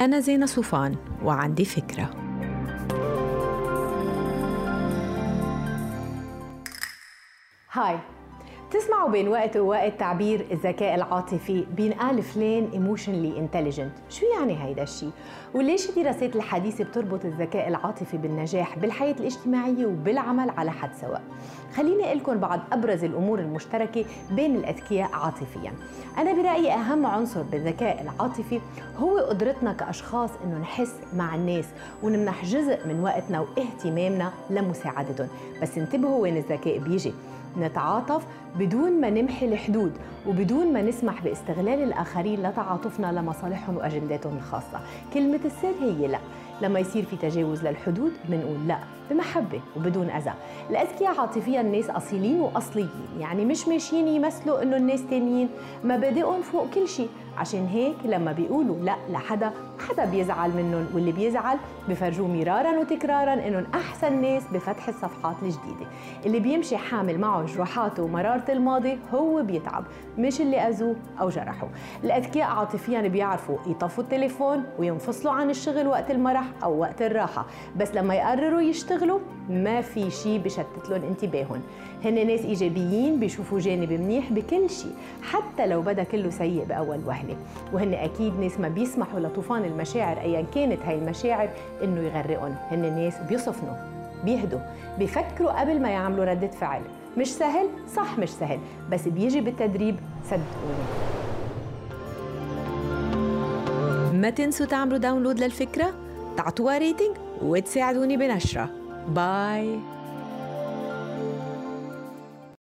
أنا زينة صوفان وعندي فكرة. هاي تسمعوا بين وقت ووقت تعبير الذكاء العاطفي بينقال فلان emotionally intelligent شو يعني هيدا الشيء وليش الدراسات الحديثه بتربط الذكاء العاطفي بالنجاح بالحياة الاجتماعية وبالعمل على حد سواء؟ خليني أقول لكم بعض أبرز الأمور المشتركة بين الأذكياء عاطفيا. أنا برأيي أهم عنصر بالذكاء العاطفي هو قدرتنا كأشخاص إنه نحس مع الناس ونمنح جزء من وقتنا واهتمامنا لمساعدتهم. بس انتبهوا وين الذكاء بيجي. نتعاطف بدون ما نمحي الحدود وبدون ما نسمح باستغلال الآخرين لتعاطفنا لمصالحهم وأجنداتهم الخاصة. كلمة السر هي لا. لما يصير في تجاوز للحدود بنقول لا بمحبة وبدون أذى. الأذكياء عاطفيا الناس أصيلين وأصليين يعني مش ماشيين يمثلوا إنه الناس تانيين. مبادئهم فوق كل شيء. عشان هيك لما بيقولوا لا لحدا حدا بيزعل منهم واللي بيزعل بفرجوه مرارا وتكرارا إنهم أحسن ناس بفتح الصفحات الجديدة. اللي بيمشي حامل معه جروحاته ومرارة الماضي هو بيتعب مش اللي أذوه أو جرحوا الأذكياء عاطفيا بيعرفوا يطفوا التليفون وينفصلوا عن الشغل وقت المرح أو وقت الراحة بس لما يقرروا يشتغلوا ما في شيء بشتت لهم انتباههم. هن ناس إيجابيين بيشوفوا جانب منيح بكل شيء حتى لو بدأ كله سيء بأول وهلة. وهن أكيد ناس ما بيسمحوا لطوفان المشاعر ايا كانت هاي المشاعر إنه يغرقهم هن ناس بيصفنوا بيهدوا بيفكروا قبل ما يعملوا ردة فعل. مش سهل؟ صح مش سهل بس بيجي بالتدريب صدقوني. ما تنسوا تعملوا داونلود للفكرة تعطوها ريتنج وتساعدوني بنشرة. باي